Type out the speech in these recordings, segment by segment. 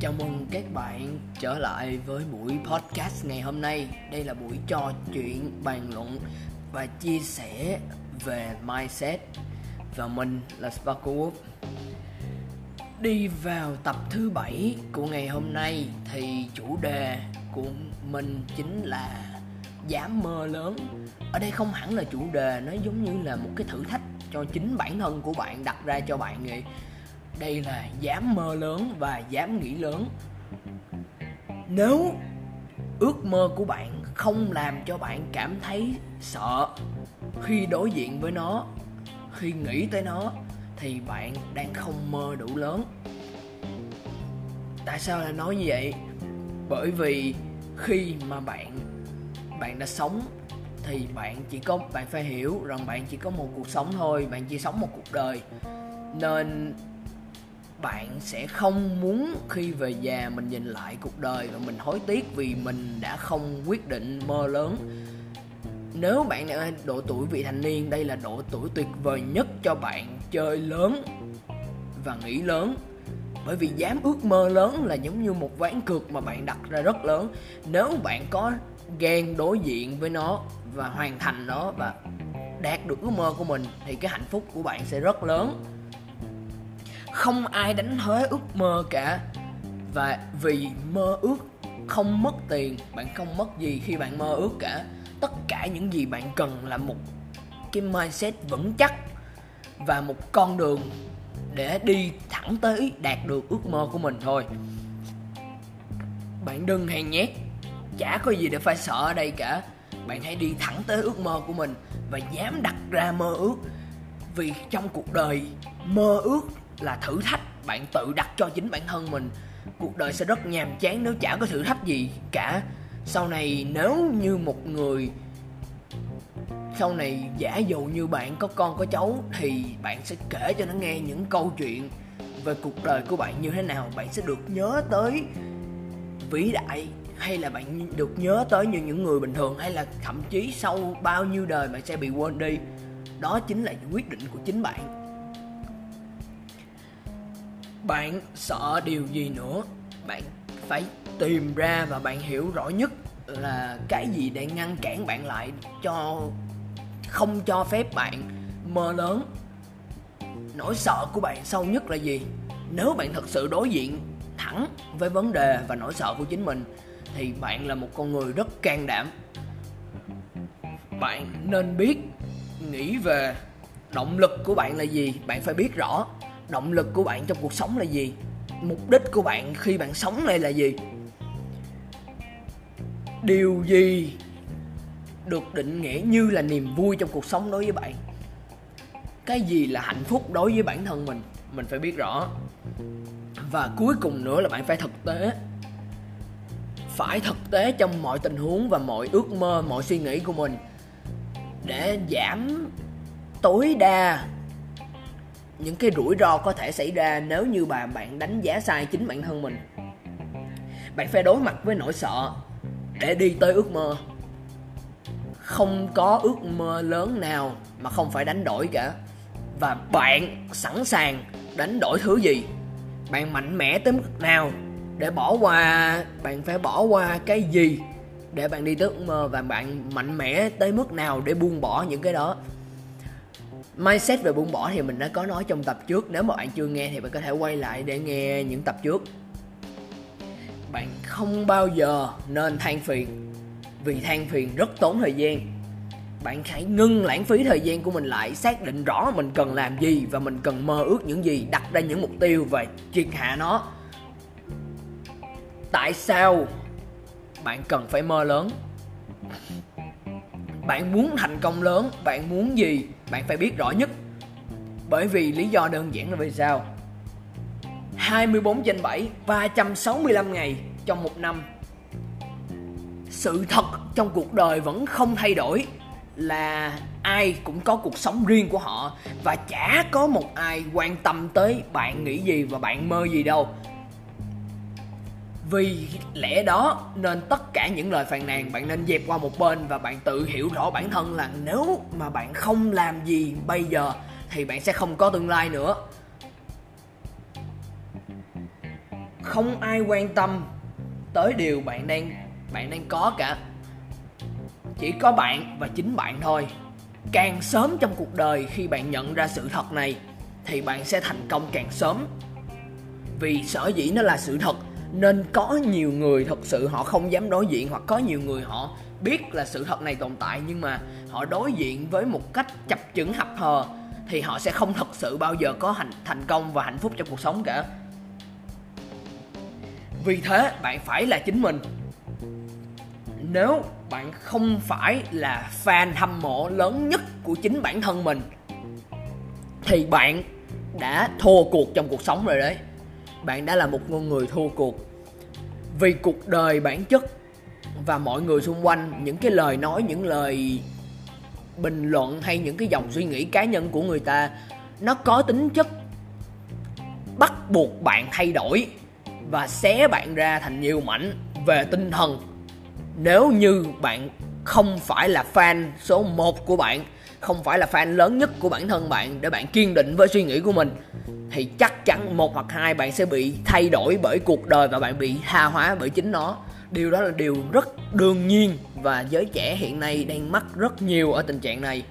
Chào mừng các bạn trở lại với buổi podcast ngày hôm nay. Đây là buổi trò chuyện, bàn luận và chia sẻ về mindset. Và mình là Sparkle Wolf. Đi vào tập thứ bảy của ngày hôm nay thì chủ đề của mình chính là dám mơ lớn. Ở đây không hẳn là chủ đề, nó giống như là một cái thử thách cho chính bản thân của bạn đặt ra cho bạn vậy. Đây là dám mơ lớn và dám nghĩ lớn. Nếu ước mơ của bạn không làm cho bạn cảm thấy sợ khi đối diện với nó khi nghĩ tới nó thì bạn đang không mơ đủ lớn. Tại sao lại nói như vậy? Bởi vì khi mà bạn bạn đã sống thì bạn chỉ có, bạn phải hiểu rằng bạn chỉ có một cuộc sống thôi, bạn chỉ sống một cuộc đời. Nên bạn sẽ không muốn khi về già mình nhìn lại cuộc đời và mình hối tiếc vì mình đã không quyết định mơ lớn. Nếu bạn ở độ tuổi vị thành niên, đây là độ tuổi tuyệt vời nhất cho bạn chơi lớn và nghĩ lớn. Bởi vì dám ước mơ lớn là giống như một ván cược mà bạn đặt ra rất lớn. Nếu bạn có ghen đối diện với nó và hoàn thành nó và đạt được ước mơ của mình, thì cái hạnh phúc của bạn sẽ rất lớn. Không ai đánh thuế ước mơ cả. Và vì mơ ước không mất tiền, bạn không mất gì khi bạn mơ ước cả. Tất cả những gì bạn cần là một cái mindset vững chắc và một con đường để đi thẳng tới đạt được ước mơ của mình thôi. Bạn đừng hèn nhát chả có gì để phải sợ ở đây cả. Bạn hãy đi thẳng tới ước mơ của mình và dám đặt ra mơ ước. Vì trong cuộc đời, mơ ước là thử thách. Bạn tự đặt cho chính bản thân mình. Cuộc đời sẽ rất nhàm chán nếu chả có thử thách gì cả. Sau này nếu như một người, sau này giả dụ như bạn có con, có cháu thì bạn sẽ kể cho nó nghe những câu chuyện về cuộc đời của bạn như thế nào. Bạn sẽ được nhớ tới vĩ đại hay là bạn được nhớ tới như những người bình thường? Hay là thậm chí sau bao nhiêu đời bạn sẽ bị quên đi? Đó chính là quyết định của chính bạn. Bạn sợ điều gì nữa? Bạn phải tìm ra và bạn hiểu rõ nhất là cái gì để ngăn cản bạn lại cho, không cho phép bạn mơ lớn. Nỗi sợ của bạn sâu nhất là gì? Nếu bạn thật sự đối diện thẳng với vấn đề và nỗi sợ của chính mình thì bạn là một con người rất can đảm. Bạn nên biết, nghĩ về động lực của bạn là gì, bạn phải biết rõ động lực của bạn trong cuộc sống là gì, mục đích của bạn khi bạn sống này là gì. Điều gì được định nghĩa như là niềm vui trong cuộc sống đối với bạn? Cái gì là hạnh phúc đối với bản thân mình? Mình phải biết rõ. Và cuối cùng nữa là bạn phải thực tế phải thực tế trong mọi tình huống và mọi ước mơ, mọi suy nghĩ của mình. Để giảm tối đa những cái rủi ro có thể xảy ra nếu như bà, bạn đánh giá sai chính bản thân mình. Bạn phải đối mặt với nỗi sợ để đi tới ước mơ. Không có ước mơ lớn nào mà không phải đánh đổi cả. Và bạn sẵn sàng đánh đổi thứ gì? Bạn mạnh mẽ tới mức nào? Để bỏ qua, bạn phải bỏ qua cái gì để bạn đi tới ước mơ và bạn mạnh mẽ tới mức nào để buông bỏ những cái đó? Mindset về buông bỏ thì mình đã có nói trong tập trước. Nếu mà bạn chưa nghe thì bạn có thể quay lại để nghe những tập trước. Bạn không bao giờ nên than phiền, vì than phiền rất tốn thời gian. Bạn hãy ngưng lãng phí thời gian của mình lại, xác định rõ mình cần làm gì và mình cần mơ ước những gì, đặt ra những mục tiêu và triệt hạ nó tại sao bạn cần phải mơ lớn? Bạn muốn thành công lớn, bạn muốn gì, bạn phải biết rõ nhất. Bởi vì lý do đơn giản là vì sao? 24 trên 7 365 ngày trong một năm. Sự thật trong cuộc đời vẫn không thay đổi là ai cũng có cuộc sống riêng của họ và chả có một ai quan tâm tới bạn nghĩ gì và bạn mơ gì đâu vì lẽ đó nên tất cả những lời phàn nàn bạn nên dẹp qua một bên và bạn tự hiểu rõ bản thân là nếu mà bạn không làm gì bây giờ thì bạn sẽ không có tương lai nữa. Không ai quan tâm tới điều bạn đang bạn đang có cả. Chỉ có bạn và chính bạn thôi. Càng sớm trong cuộc đời khi bạn nhận ra sự thật này thì bạn sẽ thành công càng sớm. Vì sở dĩ nó là sự thật nên có nhiều người thật sự họ không dám đối diện, hoặc có nhiều người họ biết là sự thật này tồn tại, nhưng mà họ đối diện với một cách chập chững, hập hờ, thì họ sẽ không thật sự bao giờ có hành, thành công và hạnh phúc trong cuộc sống cả. Vì thế, bạn phải là chính mình. Nếu bạn không phải là fan hâm mộ lớn nhất của chính bản thân mình, thì bạn đã thua cuộc trong cuộc sống rồi đấy bạn đã là một con người thua cuộc. Vì cuộc đời bản chất và mọi người xung quanh, những cái lời nói, những lời bình luận hay những cái dòng suy nghĩ cá nhân của người ta, nó có tính chất bắt buộc bạn thay đổi và xé bạn ra thành nhiều mảnh về tinh thần. Nếu như bạn không phải là fan số 1 của bạn, không phải là fan lớn nhất của bản thân bạn để bạn kiên định với suy nghĩ của mình thì chắc chắn một hoặc hai bạn sẽ bị thay đổi bởi cuộc đời và bạn bị tha hóa bởi chính nó. Điều đó là điều rất đương nhiên và giới trẻ hiện nay đang mắc rất nhiều ở tình trạng này.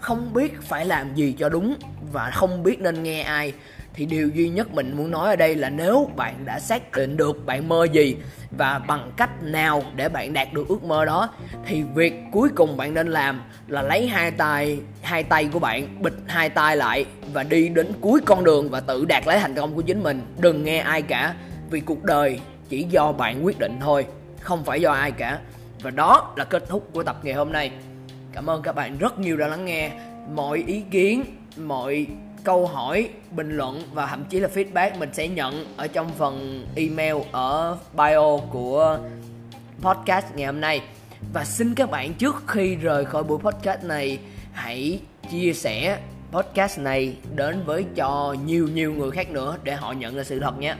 Không biết phải làm gì cho đúng và không biết nên nghe ai thì điều duy nhất mình muốn nói ở đây là nếu bạn đã xác định được bạn mơ gì và bằng cách nào để bạn đạt được ước mơ đó, thì việc cuối cùng bạn nên làm là lấy hai tay hai tay của bạn bịt hai tay lại và đi đến cuối con đường và tự đạt lấy thành công của chính mình. Đừng nghe ai cả, vì cuộc đời chỉ do bạn quyết định thôi, không phải do ai cả. Và đó là kết thúc của tập ngày hôm nay. Cảm ơn các bạn rất nhiều đã lắng nghe mọi ý kiến, mọi câu hỏi, bình luận và thậm chí là feedback mình sẽ nhận ở trong phần email ở bio của podcast ngày hôm nay. Và xin các bạn trước khi rời khỏi buổi podcast này, hãy chia sẻ podcast này đến với cho nhiều nhiều người khác nữa để họ nhận ra sự thật nhé.